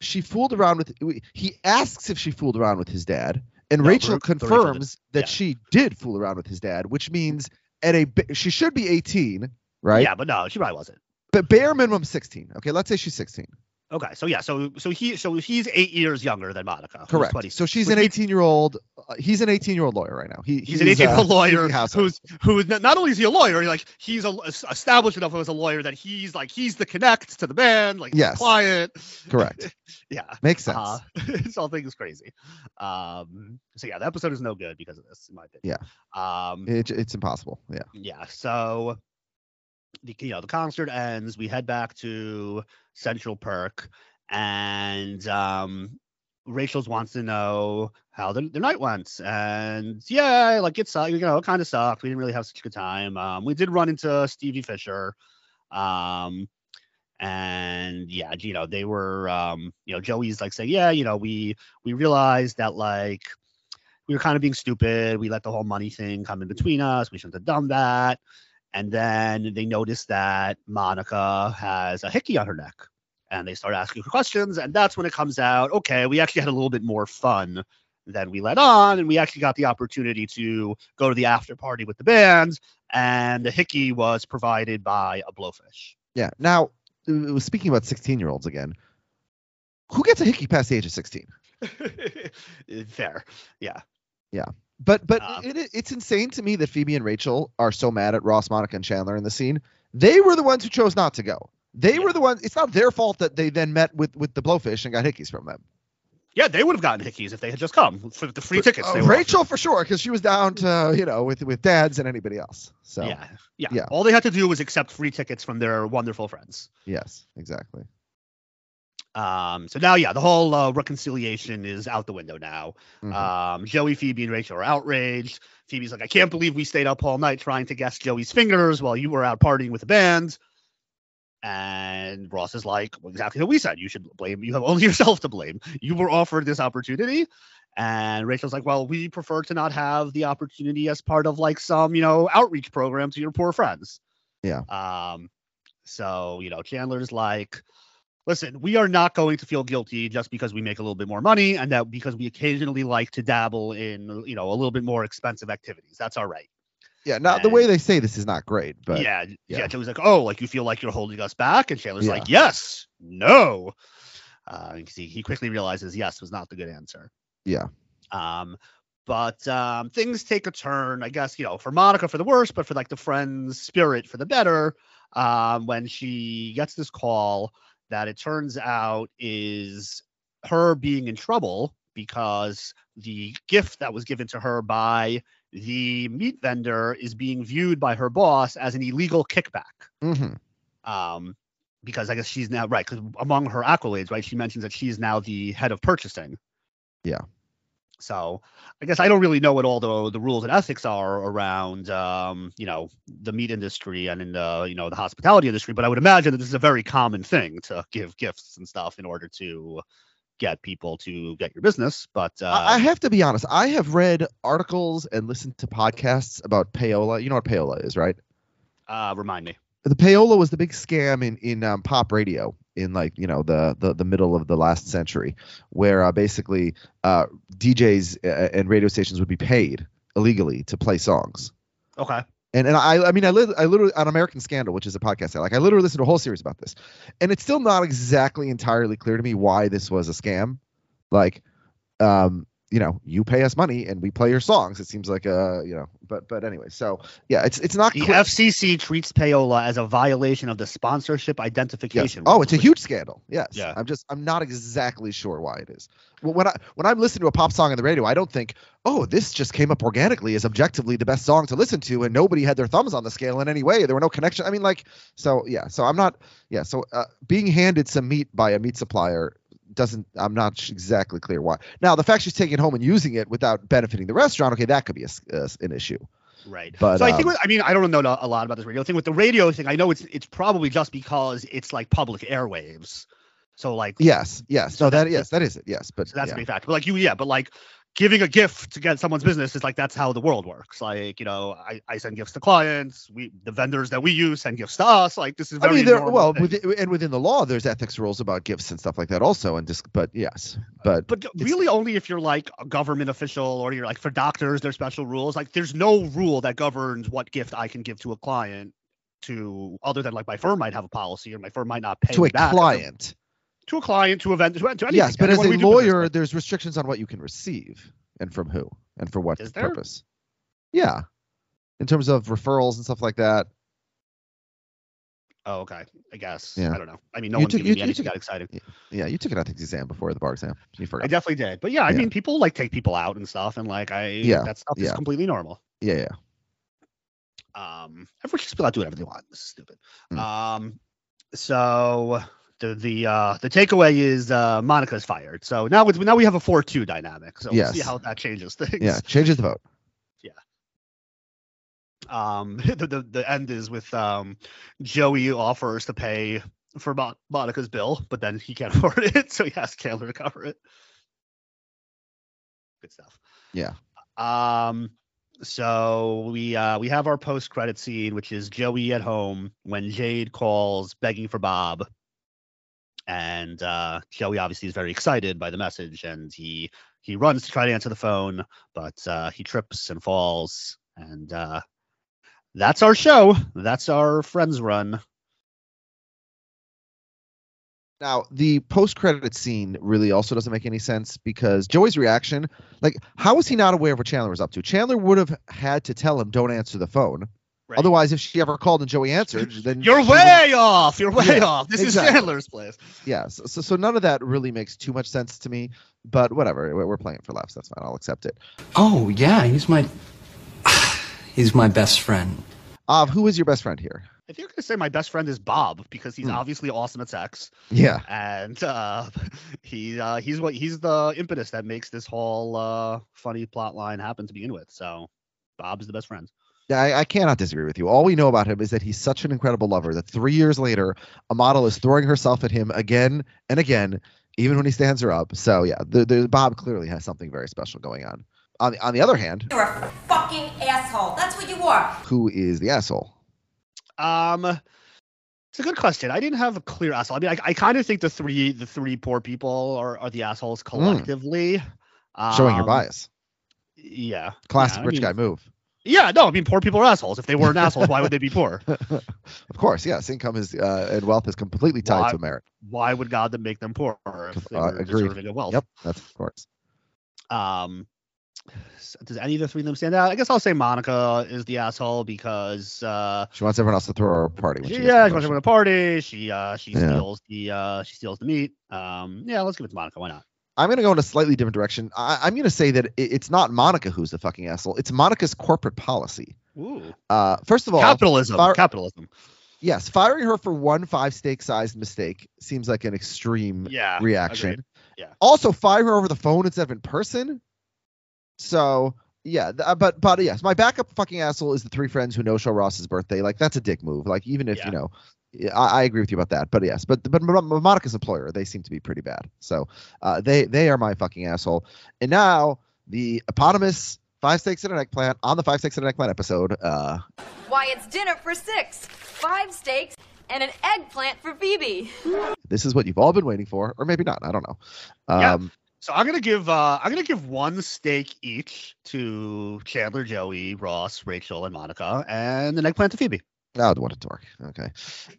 she fooled around with. He asks if she fooled around with his dad, and No, Rachel Ru- the Rachel confirms that yeah. she did fool around with his dad, which means at a she should be 18, right? yeah, but no, she probably wasn't. But bare minimum 16. Okay, let's say she's 16. Okay, so yeah, so so he so he's eight years younger than Monica. Correct. 20. So she's an 18 year old. Uh, he's an 18 year old lawyer right now. He, He's an 18 year old lawyer who's who is not, not only is he a lawyer, like he's a, established enough as a lawyer that he's like he's the connect to the band, like Yes. the client. correct. Yeah. Makes sense. Uh, this whole thing is crazy. Um, so yeah, the episode is no good because of this, in my opinion. Yeah. Um, It, it's impossible. Yeah. yeah. So the you know the concert ends. We head back to Central Perk, and um, Rachel's wants to know how the, the night went. And yeah, like it sucked. You know, it kind of sucked. We didn't really have such a good time. Um, we did run into Stevie Fisher. Um, and yeah, you know, they were um, you know, Joey's like saying, Yeah, you know, we we realized that like we were kind of being stupid. We let the whole money thing come in between us. We shouldn't have done that. And then they notice that Monica has a hickey on her neck. And they start asking her questions. And that's when it comes out, okay, we actually had a little bit more fun than we let on. And we actually got the opportunity to go to the after party with the band. And the hickey was provided by a blowfish. Yeah. Now, speaking about 16 year olds again, who gets a hickey past the age of 16? Fair. Yeah. Yeah. But but Um, it, it- it's insane to me that Phoebe and Rachel are so mad at Ross, Monica, and Chandler in the scene. They were the ones who chose not to go. They Yeah. were the ones. It's not their fault that they then met with with the blowfish and got hickeys from them. Yeah, they would have gotten hickeys if they had just come for the free tickets. Uh, Rachel for sure, because she was down to you know with with dads and anybody else. So Yeah, yeah, Yeah. All they had to do was accept free tickets from their wonderful friends. yes, exactly. Um, so now, yeah, the whole uh, reconciliation is out the window now. Mhm. Um, Joey, Phoebe, and Rachel are outraged. Phoebe's like, I can't believe we stayed up all night trying to guess Joey's fingers while you were out partying with the band. And Ross is like, well, exactly what we said. You should blame. You have only yourself to blame. You were offered this opportunity. And Rachel's like, well, we prefer to not have the opportunity as part of like some, you know, outreach program to your poor friends. Yeah. Um, so, you know, Chandler's like, listen, we are not going to feel guilty just because we make a little bit more money and that because we occasionally like to dabble in, you know, a little bit more expensive activities. That's all right. Yeah. Now the way they say this is not great, but yeah, yeah. yeah. Joey's like, oh, like you feel like you're holding us back, and Chandler's Yeah. like, yes, no. Uh, see, he quickly realizes yes was not the good answer. Yeah. Um, but um, things take a turn, I guess, you know, for Monica for the worse, but for like the friend's spirit for the better. Um, when she gets this call that it turns out is her being in trouble because the gift that was given to her by the meat vendor is being viewed by her boss as an illegal kickback. hmm Um, because I guess she's now right. Because among her accolades, right, she mentions that she's now the head of purchasing. Yeah. So I guess I don't really know what all the the rules and ethics are around, um, you know, the meat industry and in the you know the hospitality industry, but I would imagine that this is a very common thing to give gifts and stuff in order to get people to get your business. But uh, I I have to be honest. I have read articles and listened to podcasts about payola. You know what payola is, right? uh, remind me. the payola was the big scam in in um, pop radio in like you know the, the the middle of the last century where uh, basically uh, DJs uh, and radio stations would be paid illegally to play songs. Okay. and and I I mean I li- I literally on American Scandal which is a podcast I like I literally listened to a whole series about this. And it's still not exactly entirely clear to me why this was a scam. Like um you know you pay us money and we play your songs it seems like uh you know but but anyway so yeah it's it's not The clear. FCC treats payola as a violation of the sponsorship Yes. identification. Oh, it's a huge scandal. Yes. Yeah. I'm just I'm not exactly sure why it is. Well, when I when I'm listening to a pop song on the radio, I don't think, oh, this just came up organically as objectively the best song to listen to, and nobody had their thumbs on the scale in any way. There were no connection. I mean, like, so yeah. So I'm not. Yeah. So uh, being handed some meat by a meat supplier doesn't. I'm not exactly clear why. Now, the fact she's taking it home and using it without benefiting the restaurant, okay, that could be a uh, an issue. Right. But, so I think um, I mean I don't know a lot about this radio thing. With the radio thing, I know it's it's probably just because it's like public airwaves. So like Yes. Yes. So No. That that- yes. That is it. Yes. But so that's yeah. a big factor. But like you, yeah, but like giving a gift to get someone's business is like that's how the world works. Like you know, I, I send gifts to clients. We the vendors that we use send gifts to us. Like this is I very mean, there well, within, and within the law, there's ethics rules about gifts and stuff like that, also. And just, but yes, but But really, only if you're like a government official or you're like for doctors, there's special rules. Like there's no rule that governs what gift I can give to a client to other than like my firm might have a policy or my firm might not pay to a back. client, To a client, to a vendor, to, anything. yes. But as a we do business lawyer, there's restrictions on what you can receive and from who and for what purpose. Yeah, in terms of referrals and stuff like that. Oh, okay. I guess. Yeah. I don't know. I mean, no You one's took- you- me you took- that exciting. Yeah, you took an ethics exam before the bar exam. You forgot. I definitely did. But yeah, I Yeah. mean, people like take people out and stuff, and like I, Yeah, that stuff is completely normal. Yeah, yeah. Um, everyone should be allowed to do whatever they want. This is stupid. Mm. Um, so the the uh the takeaway is uh Monica's fired. So now with now we have a four two dynamic. So we'll see how that changes things. Yeah, changes the vote. Yeah. Um, the, the the end is with um Joey offers to pay for Mon- Monica's bill, but then he can't afford it, so he asks Chandler to cover it. Good stuff. Yeah. Um. So we uh we have our post credit scene, which is Joey at home when Jade calls begging for Bob. And uh, Joey obviously is very excited by the message, and he he runs to try to answer the phone, but uh, he trips and falls, and uh, that's our show. That's our friends run. Now, the post-credit scene really also doesn't make any sense because Joey's reaction, like, how was he not aware of what Chandler was up to? Chandler would have had to tell him, "Don't answer the phone." Right. Otherwise, if she ever called and Joey answered, then You're she way off. You're way Yeah, off. This exactly. is Chandler's place. yeah so, so so none of that really makes too much sense to me but whatever we're, we're playing it for laughs that's fine i'll accept it Oh, yeah, he's my. he's my best friend. Av, who is your best friend here I think I'm gonna say my best friend is Bob because he's Hmm. obviously awesome at sex, yeah and uh, he uh, he's what he's the impetus that makes this whole uh, funny plot line happen to begin with. So Bob's the best friend. Yeah, I, I cannot disagree with you. All we know about him is that he's such an incredible lover that three years later, a model is throwing herself at him again and again, even when he stands her up. So yeah, the, the Bob clearly has something very special going on. On the on the other hand, You're a fucking asshole. That's what you are. who is the asshole? Um, it's a good question. I didn't have a clear asshole. I mean, I, I kind of think the three the three poor people are, are the assholes collectively. Hmm. Showing your Um, bias. Yeah. Classic yeah, rich mean- guy move. Yeah, no, I mean poor people are assholes. If they weren't assholes, why would they be poor? Of course, yes. Income is uh, and wealth is completely tied Why- to merit. Why would God then make them poor if they Uh, were agreed. deserving of wealth? Yep, that's of course. Um, does any of the three of them stand out? I guess I'll say Monica is the asshole because uh, She wants everyone else to throw her a party. She, she yeah, she wants everyone to party. She uh, she Yeah. steals the uh, she steals the meat. Um, yeah, let's give it to Monica. Why not? I'm going to go in a slightly different direction. I, I'm going to say that it, it's not Monica who's the fucking asshole. It's Monica's corporate policy. Ooh, Uh, first of all, capitalism, fire- capitalism. yes, firing her for one five steak sized mistake seems like an extreme Yeah, reaction. agreed. Yeah. Also, fire her over the phone instead of in person. So yeah, th- uh, but but yes, my backup fucking asshole is the three friends who no show Ross's birthday. Like that's a dick move. Like even if Yeah. you know, yeah, I, I agree with you about that. But yes, but but Mo- Mo- Monica's employer, they seem to be pretty bad. So uh, they they are my fucking asshole. And now the eponymous five steaks and an eggplant on the five steaks and an eggplant episode. Uh, Why, it's dinner for six. Five steaks and an eggplant for Phoebe. this is what you've all been waiting for, or maybe not. I don't know. Yeah. Um, So I'm gonna give uh I'm gonna give one steak each to Chandler, Joey, Ross, Rachel, and Monica, and an eggplant to Phoebe. Oh, what a dork. Okay.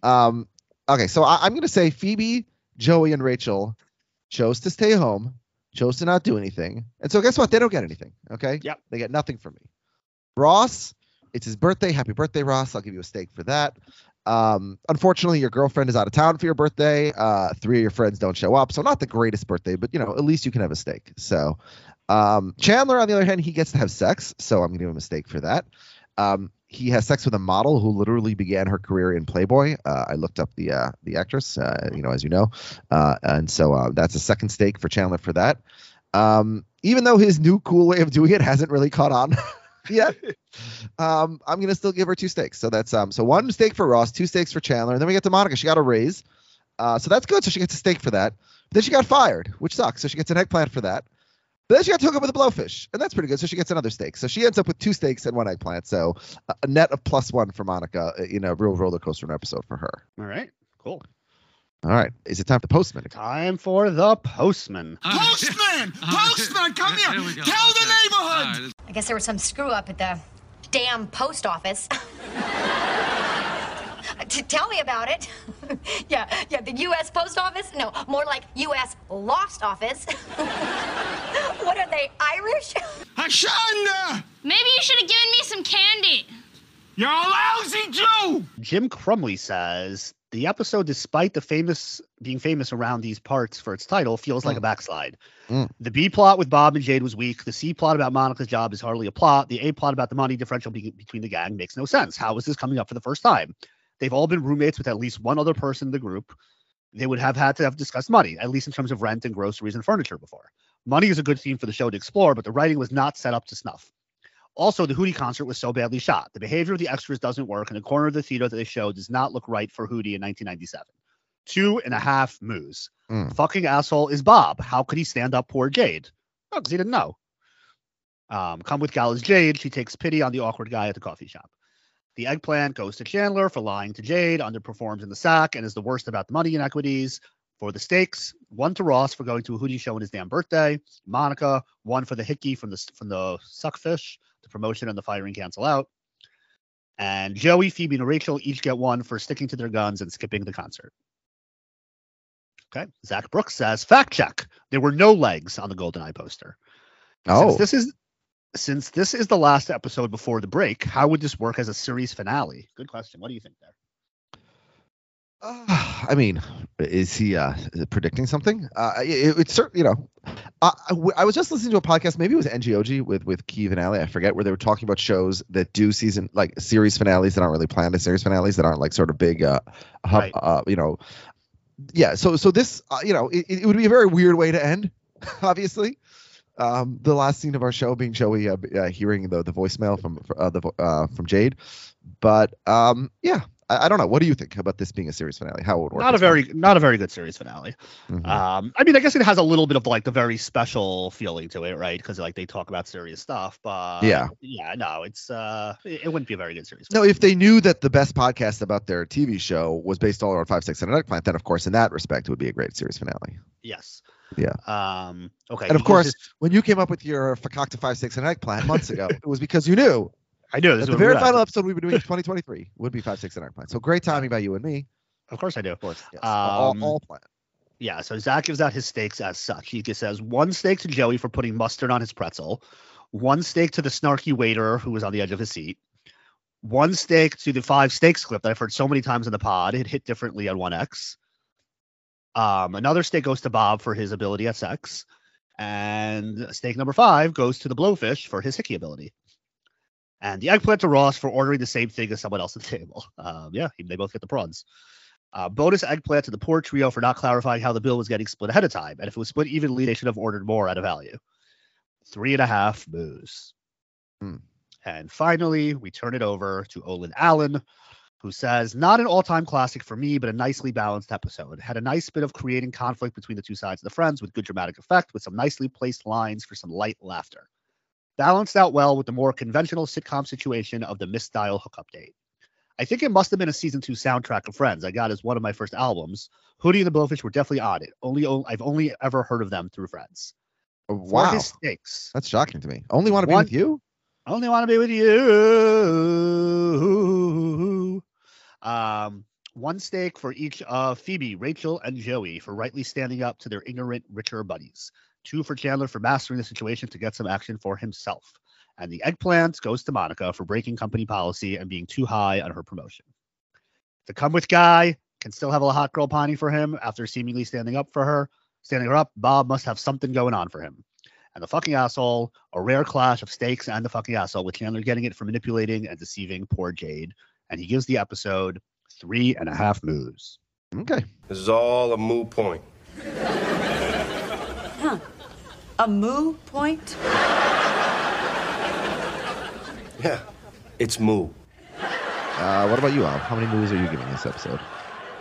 Um, okay, so I, I'm gonna say Phoebe, Joey, and Rachel chose to stay home, chose to not do anything. And so guess what? They don't get anything. Okay. Yep. They get nothing from me. Ross, it's his birthday. Happy birthday, Ross. I'll give you a steak for that. Um, unfortunately, your girlfriend is out of town for your birthday. Uh, three of your friends don't show up, so not the greatest birthday, but you know, at least you can have a steak. So, um, Chandler, on the other hand, he gets to have sex, so I'm gonna give him a steak for that. Um, he has sex with a model who literally began her career in Playboy. Uh, I looked up the uh, the actress, uh, you know, as you know, uh, and so uh, that's a second steak for Chandler for that. Um, even though his new cool way of doing it hasn't really caught on yet, um, I'm gonna still give her two steaks. So that's um, so one steak for Ross, two steaks for Chandler, and then we get to Monica. She got a raise, uh, so that's good. So she gets a steak for that. But then she got fired, which sucks. So she gets an eggplant for that. But then she got to hook up with a blowfish, and that's pretty good. So she gets another steak. So she ends up with two steaks and one eggplant. So a- a net of plus one for Monica uh, in a real roller coaster episode for her. All right, cool. All right, is it time for the postman? Time for the postman. Postman! Postman, come here! Tell the neighborhood! I guess there was some screw up at the damn post office. T- tell me about it. yeah, yeah, the U.S. Post Office? No, more like U.S. Lost Office. what are they, Irish? Hashanda! Maybe you should have given me some candy. You're a lousy Jew! Jim Crumley says the episode, despite the famous being famous around these parts for its title, feels like a backslide. Mm. The B plot with Bob and Jade was weak. The C plot about Monica's job is hardly a plot. The A plot about the money differential be- between the gang makes no sense. How is this coming up for the first time? They've all been roommates with at least one other person in the group. They would have had to have discussed money, at least in terms of rent and groceries and furniture before. Money is a good theme for the show to explore, but the writing was not set up to snuff. Also, the Hootie concert was so badly shot. The behavior of the extras doesn't work, and the corner of the theater that they show does not look right for Hootie in 1997. Two and a half moos. Mm. Fucking asshole is Bob. How could he stand up poor Jade? Oh, because he didn't know. Um, come with Gal is Jade. She takes pity on the awkward guy at the coffee shop. The eggplant goes to Chandler for lying to Jade, underperforms in the sack, and is the worst about the money inequities. For the steaks, one to Ross for going to a Hootie show on his damn birthday. Monica, one for the hickey from the from the suckfish, the promotion and the firing cancel out. And Joey, Phoebe, and Rachel each get one for sticking to their guns and skipping the concert. Okay. Zach Brooks says, fact check. There were no legs on the Golden Eye poster. Oh, Since this is since this is the last episode before the break, how would this work as a series finale? Good question. What do you think there? Uh, I mean, is he uh, predicting something? Uh, it, it's certain, you know. I was just listening to a podcast, maybe it was NGOG with with Keeve and Ali, I forget, where they were talking about shows that do season like series finales that aren't really planned as series finales that aren't like sort of big, uh, hub, Right. uh you know. Yeah, so so this, uh, you know, it, it would be a very weird way to end, obviously. Um, the last scene of our show being Joey uh, uh, hearing the the voicemail from uh, the uh, from Jade. But um, yeah, I, I don't know. What do you think about this being a series finale? How it would work? Not a very not a very good series finale. Mhm. Um, I mean, I guess it has a little bit of like the very special feeling to it, right? Because like they talk about serious stuff, but Yeah. yeah, no, it's uh, it, it wouldn't be a very good series. No, if they knew that the best podcast about their TV show was based all around five steaks, and an eggplant, then of course, in that respect, it would be a great series finale. Yes. Yeah. Um. Okay. and of course, uses- when you came up with your fakakta five steaks, and an eggplant months ago, it was because you knew I knew this the very final episode we'd be doing in 2023 would be five steaks, and an eggplant. So great timing by you and me. Of course, I do. Of course, yes. all, Um, all planned. Yeah, so Zach gives out his steaks as such. He just says one steak to Joey for putting mustard on his pretzel, one steak to the snarky waiter who was on the edge of his seat, one steak to the five steaks clip that I've heard so many times in the pod. It hit differently on 1X. Um, another steak goes to Bob for his ability at sex, and steak number five goes to the blowfish for his hickey ability. And the eggplant to Ross for ordering the same thing as someone else at the table. Um, yeah, they both get the prawns. Uh, bonus eggplant to the poor trio for not clarifying how the bill was getting split ahead of time. And if it was split evenly, they should have ordered more out of value. Three and a half moos. Hmm. And finally, we turn it over to Olin Allen, who says, Not an all time classic for me, but a nicely balanced episode. Had a nice bit of creating conflict between the two sides of the friends with good dramatic effect, with some nicely placed lines for some light laughter. Balanced out well with the more conventional sitcom situation of the misdial hookup date. I think it must have been a season two soundtrack of Friends I got as one of my first albums. Hootie and the Blowfish were definitely on it. Only I've only ever heard of them through Friends. Oh, wow, stakes. that's shocking to me. Only want to be with you. I only want to be with you. Um, one steak for each of Phoebe, Rachel, and Joey for rightly standing up to their ignorant, richer buddies. Two for Chandler for mastering the situation to get some action for himself. And the eggplant goes to Monica for breaking company policy and being too high on her promotion. The come with guy can still have a hot girl pining for him after seemingly standing up for her. Standing her up, Bob must have something going on for him and the fucking asshole, a rare clash of stakes and the fucking asshole, with Chandler getting it for manipulating and deceiving poor Jade. And he gives the episode three and a half moos. Okay. This is all a moo point. Huh. A moo point? Yeah, it's moo. Uh, what about you, Al? How many moos are you giving this episode?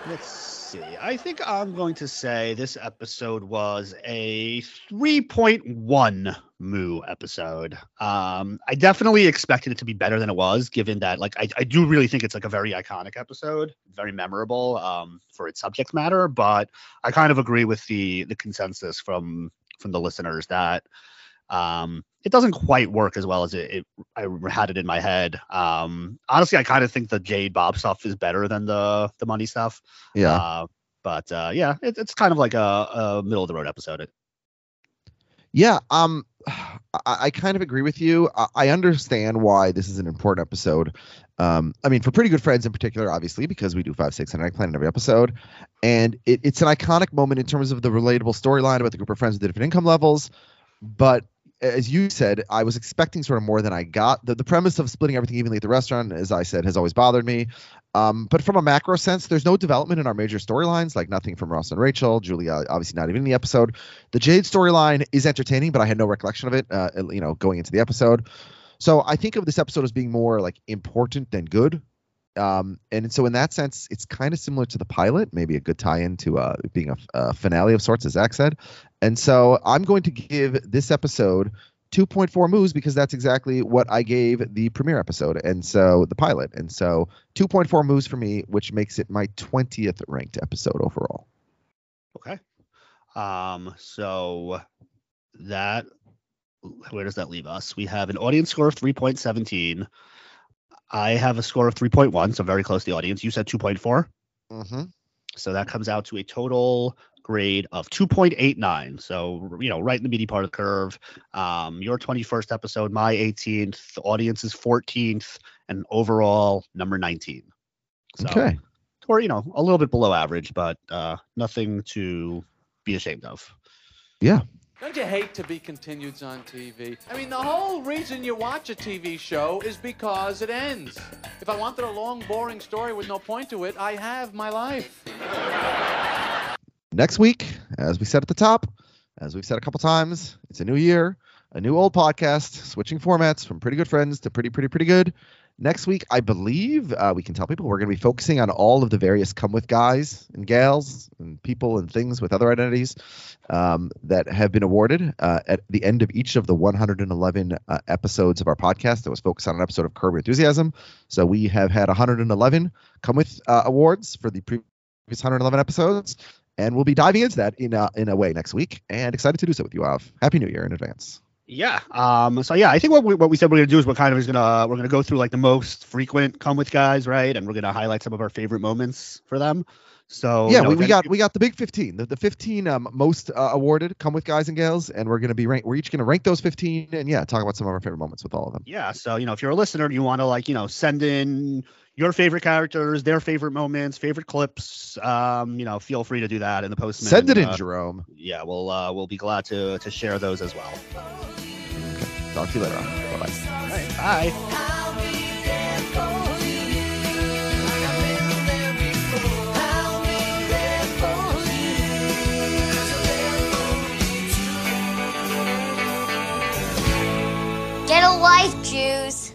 Let's see. I think I'm going to say this episode was a 3.1 moo episode. Um, I definitely expected it to be better than it was, given that like I, I do really think it's like a very iconic episode, very memorable um, for its subject matter. But I kind of agree with the the consensus from from the listeners that um, it doesn't quite work as well as it, it I had it in my head. Um, honestly, I kind of think the Jade Bob stuff is better than the the money stuff. Yeah. Uh, but uh, yeah, it, it's kind of like a, a middle of the road episode. Yeah, um, I, I kind of agree with you. I, I understand why this is an important episode. Um, I mean, for pretty good friends in particular, obviously, because we do five steaks, and eggplant in every episode, and it, it's an iconic moment in terms of the relatable storyline about the group of friends with the different income levels. But as you said, I was expecting sort of more than I got. The, the premise of splitting everything evenly at the restaurant, as I said, has always bothered me. Um, but from a macro sense, there's no development in our major storylines, like nothing from Ross and Rachel. Julia, obviously, not even in the episode. The Jade storyline is entertaining, but I had no recollection of it, uh, you know, going into the episode. So I think of this episode as being more like important than good. Um, and so in that sense, it's kind of similar to the pilot, maybe a good tie-in to uh, being a, a finale of sorts, as Zach said. And so I'm going to give this episode 2.4 moos because that's exactly what I gave the premiere episode, and so the pilot. And so 2.4 moos for me, which makes it my 20th ranked episode overall. okay. Um, so that where does that leave us? We have an audience score of 3.17. I have a score of 3.1, so very close to the audience. You said 2.4. Mm-hmm. So that comes out to a total grade of 2.89. So, you know, right in the meaty part of the curve. Um, your 21st episode, my 18th, the audience is 14th, and overall number 19. So, Okay. Or, you know, a little bit below average, but uh, nothing to be ashamed of. Yeah. Don't you hate to be continueds on TV? I mean, the whole reason you watch a TV show is because it ends. If I wanted a long, boring story with no point to it, I have my life. Next week, as we said at the top, as we've said a couple times, it's a new year. a new old podcast, switching formats from pretty good friends to pretty, pretty, pretty good. Next week, I believe uh, we can tell people we're going to be focusing on all of the various come with guys and gals and people and things with other identities um, that have been awarded uh, at the end of each of the 111 uh, episodes of our podcast that was focused on an episode of Curb Your Enthusiasm. So we have had 111 come with uh, awards for the previous 111 episodes, and we'll be diving into that in a, in a way next week. And excited to do so with you, Av. Happy New Year in advance. Yeah. Um. So yeah, I think what we, what we said we're gonna do is we're kind of is gonna we're gonna go through like the most frequent come with guys, right? And we're gonna highlight some of our favorite moments for them. So yeah, you know, we, we got we got the big 15, the, the 15 um, most uh, awarded come with guys and gals, and we're gonna be rank, we're each gonna rank those 15 and yeah, talk about some of our favorite moments with all of them. Yeah. So you know, if you're a listener, and you want to like you know send in your favorite characters, their favorite moments, favorite clips. Um. You know, feel free to do that in the post. Send it in, uh, Jerome. Yeah. We'll uh we'll be glad to to share those as well. Talk to you later on. Bye bye. All right. Bye. middle life juice.